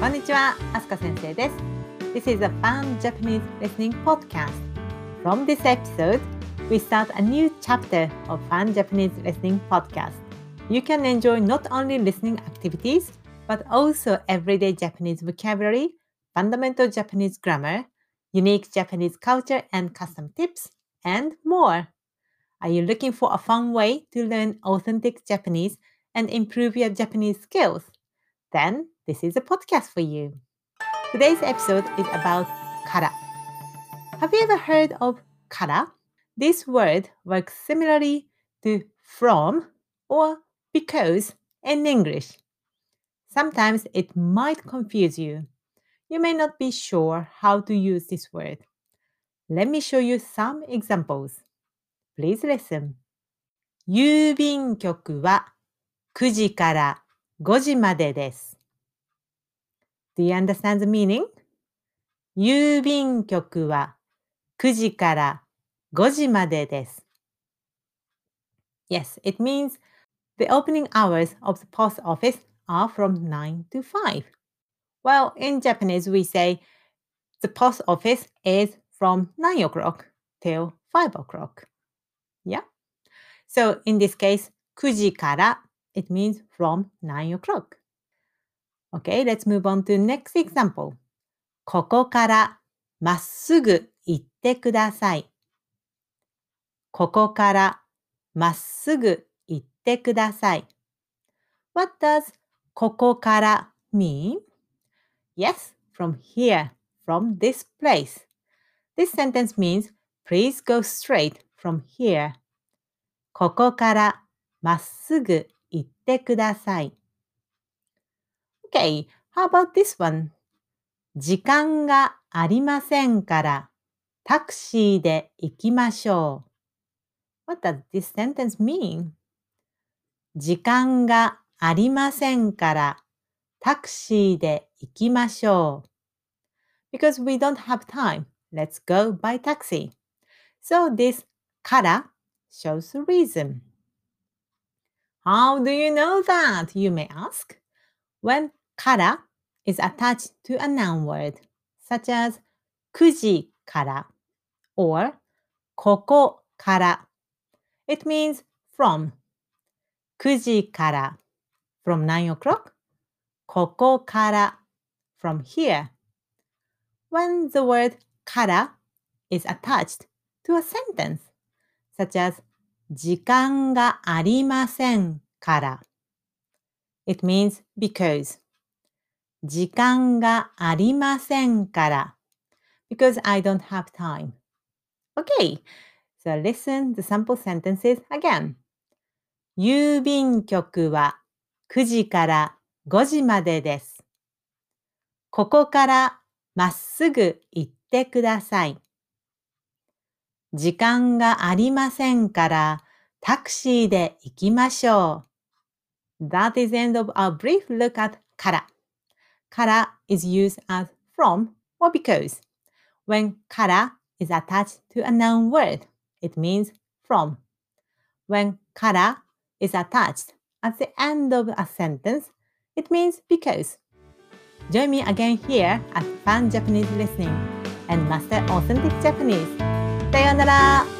こんにちは、アスカ先生です。This is a fun Japanese listening podcast. From this episode, we start a new chapter of Fun Japanese Listening Podcast. You can enjoy not only listening activities, but also everyday Japanese vocabulary, fundamental Japanese grammar, unique Japanese culture and custom tips, and more. Are you looking for a fun way to learn authentic Japanese and improve your Japanese skills? Then this is a podcast for you. Today's episode is about kara. Have you ever heard of kara? This word works similarly to from or because in English. Sometimes it might confuse you. You may not be sure how to use this word. Let me show you some examples. Please listen. 郵便局は9時から5時までです。 Do you understand the meaning? 郵便局は9時から5時までです。Yes, it means the opening hours of the post office are from 9 to 5. Well, in Japanese, we say the post office is from 9 o'clock till 5 o'clock. Yeah? So in this case, 9時から it means from 9 o'clock. Okay, let's move on to next example. ここからまっすぐ行ってください。ここからまっすぐ行ってください。What does ここから mean? Yes, from here, from this place. This sentence means please go straight from here. ここからまっすぐ行ってください。Okay, how about this one? 時間がありませんからタクシーで行きましょう。What does this sentence mean? 時間がありませんからタクシーで行きましょう。Because we don't have time, let's go by taxi. So this から shows the reason. How do you know that? You may ask. When kara is attached to a noun word, such as 9時から or ここから it means from 9時から from 9 o'clock ここから from here when the word から is attached to a sentence such as 時間がありませんから。It means because. 時間がありませんから。Because I don't have time. Okay, so listen the sample sentences again. 郵便局は9時から5時までです。ここからまっすぐ行ってください。時間がありませんからタクシーで行きましょう。That is the end of our brief look at から。から is used as from or because. When から is attached to a noun word, it means from. When から is attached at the end of a sentence, it means because. Join me again here at Fun Japanese Listening and Master Authentic Japanese. さようなら